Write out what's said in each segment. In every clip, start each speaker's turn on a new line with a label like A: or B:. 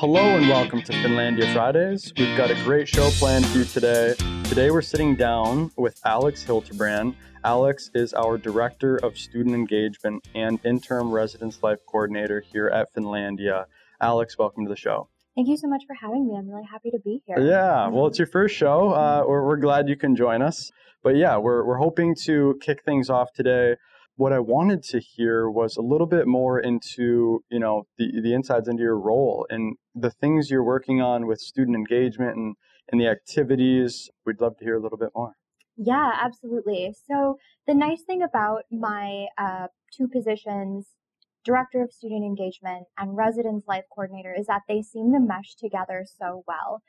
A: Hello and welcome to Finlandia Fridays. We've got a great show planned for you today. Today we're sitting down with Alex Hilterbrand. Alex is our Director of Student Engagement and Interim Residence Life Coordinator here at Finlandia. Alex, welcome to the show.
B: Thank you so much for having me. I'm really happy to be here.
A: Yeah, well, it's your first show. Uh, we're, we're glad you can join us. But yeah, we're, we're hoping to kick things off today what I wanted to hear was a little bit more into, you know, the, the insides into your role and the things you're working on with student engagement and, and the activities. We'd love to hear a little bit more.
B: Yeah, absolutely. So the nice thing about my uh, two positions, director of student engagement and residence life coordinator, is that they seem to mesh together so well.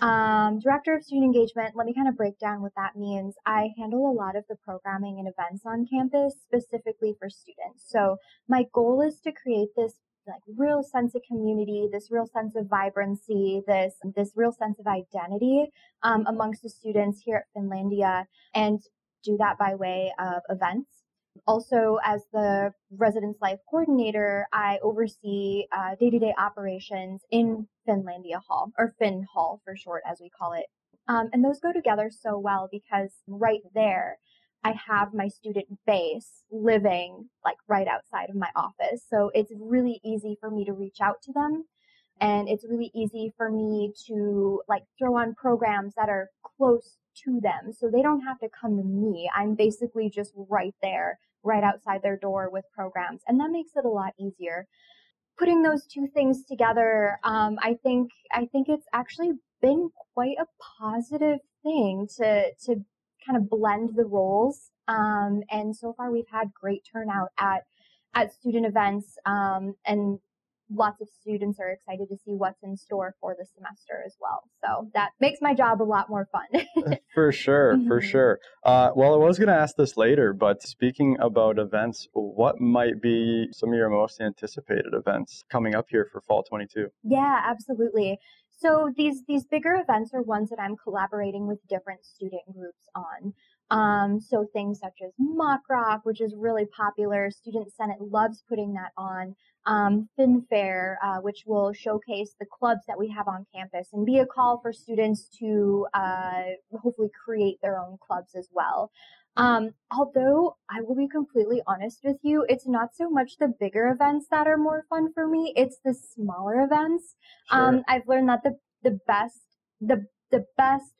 B: Um, Director of Student Engagement, let me kind of break down what that means. I handle a lot of the programming and events on campus specifically for students. So my goal is to create this like real sense of community, this real sense of vibrancy, this this real sense of identity um, amongst the students here at Finlandia, and do that by way of events also, as the residence life coordinator, I oversee day to day operations in Finlandia Hall, or Fin Hall for short, as we call it. Um, and those go together so well because right there, I have my student base living like right outside of my office. So it's really easy for me to reach out to them. And it's really easy for me to like throw on programs that are close to them. So they don't have to come to me. I'm basically just right there right outside their door with programs. And that makes it a lot easier. Putting those two things together, um, I think I think it's actually been quite a positive thing to to kind of blend the roles. Um, and so far, we've had great turnout at at student events, um, and lots of students are excited to see what's in store for the semester as well. So that makes my job a lot more fun.
A: for sure, mm-hmm. for sure. Uh, well, I was going to ask this later, but speaking about events, what might be some of your most anticipated events coming up here for fall 22?
B: Yeah, absolutely. So these these bigger events are ones that I'm collaborating with different student groups on. Um, so things such as mock rock, which is really popular. Student Senate loves putting that on. Um, FinFair, uh, which will showcase the clubs that we have on campus and be a call for students to uh, hopefully create their own clubs as well. Um, although I will be completely honest with you, it's not so much the bigger events that are more fun for me. It's the smaller events. Sure. Um, I've learned that the the best the the best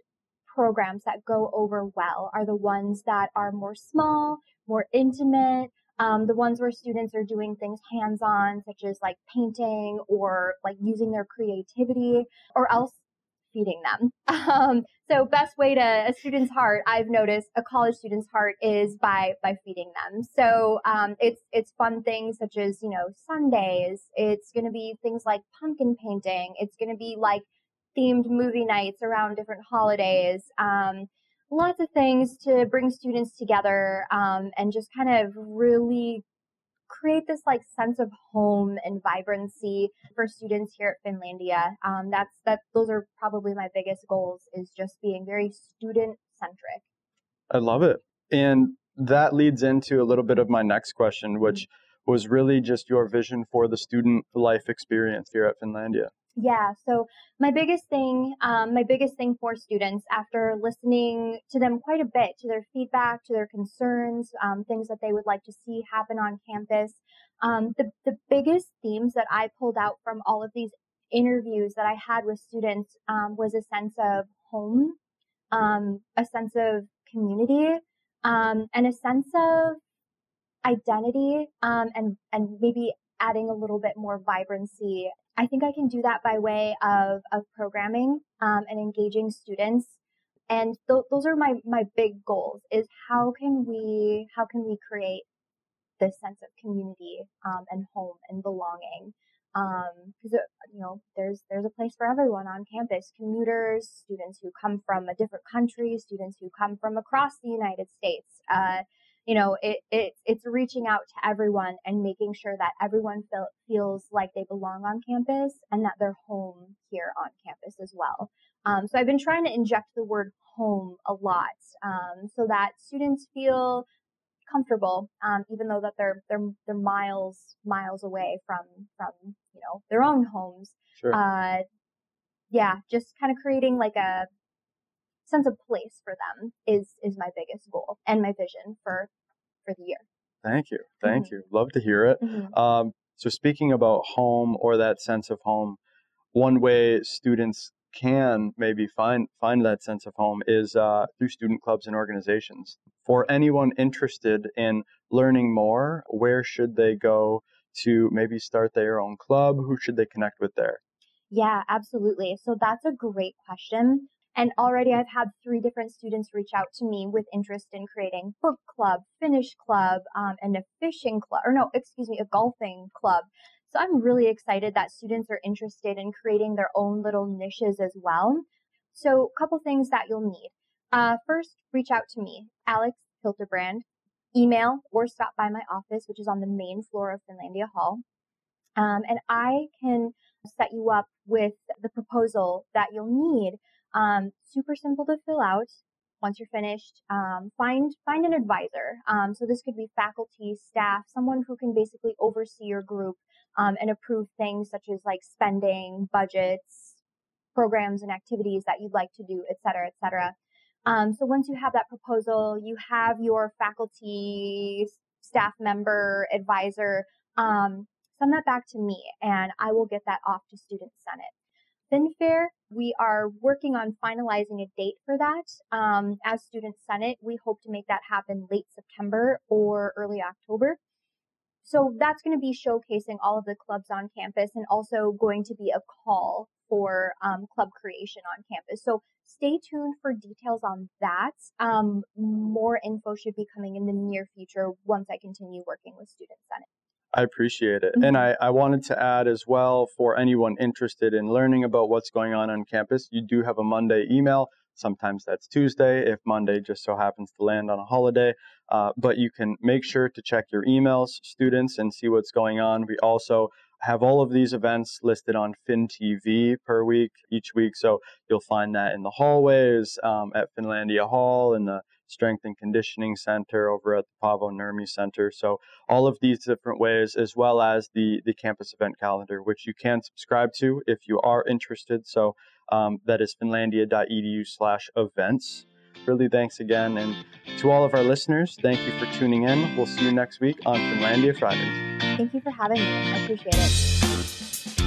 B: programs that go over well are the ones that are more small, more intimate, um, the ones where students are doing things hands-on, such as like painting or like using their creativity, or else feeding them. Um, so best way to a student's heart, I've noticed a college student's heart is by by feeding them. So um, it's it's fun things such as you know sundaes. It's going to be things like pumpkin painting. It's going to be like themed movie nights around different holidays. Um, lots of things to bring students together um, and just kind of really create this like sense of home and vibrancy for students here at Finlandia. Um, that's that. Those are probably my biggest goals. Is just being very student centric.
A: I love it, and that leads into a little bit of my next question, which mm-hmm. was really just your vision for the student life experience here at Finlandia.
B: Yeah. So my biggest thing, um, my biggest thing for students after listening to them quite a bit, to their feedback, to their concerns, um, things that they would like to see happen on campus, um, the the biggest themes that I pulled out from all of these interviews that I had with students um, was a sense of home, um, a sense of community, um, and a sense of identity, and and maybe adding a little bit more vibrancy I think I can do that by way of, of programming um, and engaging students. And th- those are my, my big goals is how can we, how can we create this sense of community um, and home and belonging? because um, you know there's there's a place for everyone on campus commuters students who come from a different country students who come from across the united states uh, you know, it, it it's reaching out to everyone and making sure that everyone feel, feels like they belong on campus and that they're home here on campus as well. Um, so I've been trying to inject the word home a lot um, so that students feel comfortable, um, even though that they're they're they're miles miles away from from you know their own homes.
A: Sure.
B: Uh, yeah, just kind of creating like a sense of place for them is is my biggest goal and my vision for for the year.
A: Thank you, thank
B: Mm-hmm.
A: you. Love to hear it. Um, so speaking about home or that sense of home, one way students can maybe find find that sense of home is uh, through student clubs and organizations. For anyone interested in learning more, where should they go to maybe start their own club? Who should they connect with there?
B: Yeah, absolutely. So that's a great question. And already I've had three different students reach out to me with interest in creating book club, Finnish club, um, and a fishing club, or no, excuse me, a golfing club. So I'm really excited that students are interested in creating their own little niches as well. So a couple things that you'll need. Uh, first, reach out to me, Alex Hilterbrand, email or stop by my office, which is on the main floor of Finlandia Hall. Um, and I can set you up with the proposal that you'll need. Um, super simple to fill out. Once you're finished, um, find find an advisor. Um, so this could be faculty, staff, someone who can basically oversee your group um, and approve things such as like spending, budgets, programs, and activities that you'd like to do, et cetera, et cetera. Um, so once you have that proposal, you have your faculty, staff member, advisor. Um, send that back to me and I will get that off to Student Senate. FinFair, we are working on finalizing a date for that. Um, as Student Senate, we hope to make that happen late September or early October. So that's going to be showcasing all of the clubs on campus and also going to be a call for um, club creation on campus. So stay tuned for details on that. Um, more info should be coming in the near future once I continue working with Student Senate.
A: I appreciate it.
B: Mhm.
A: And I, I wanted to add as well for anyone interested in learning about what's going on on campus, you do have a Monday email. Sometimes that's Tuesday if Monday just so happens to land on a holiday. Uh, but you can make sure to check your emails, students, and see what's going on. We also have all of these events listed on FinTV per week each week. So you'll find that in the hallways um, at Finlandia Hall, in the Strength and Conditioning Center over at the Paavo Nurmi Center. So all of these different ways, as well as the the campus event calendar, which you can subscribe to if you are interested. So um, that is finlandia.edu/events. Really, thanks again, and to all of our listeners, thank you for tuning in. We'll see you next week on Finlandia Fridays.
B: Thank you for having me. I appreciate it.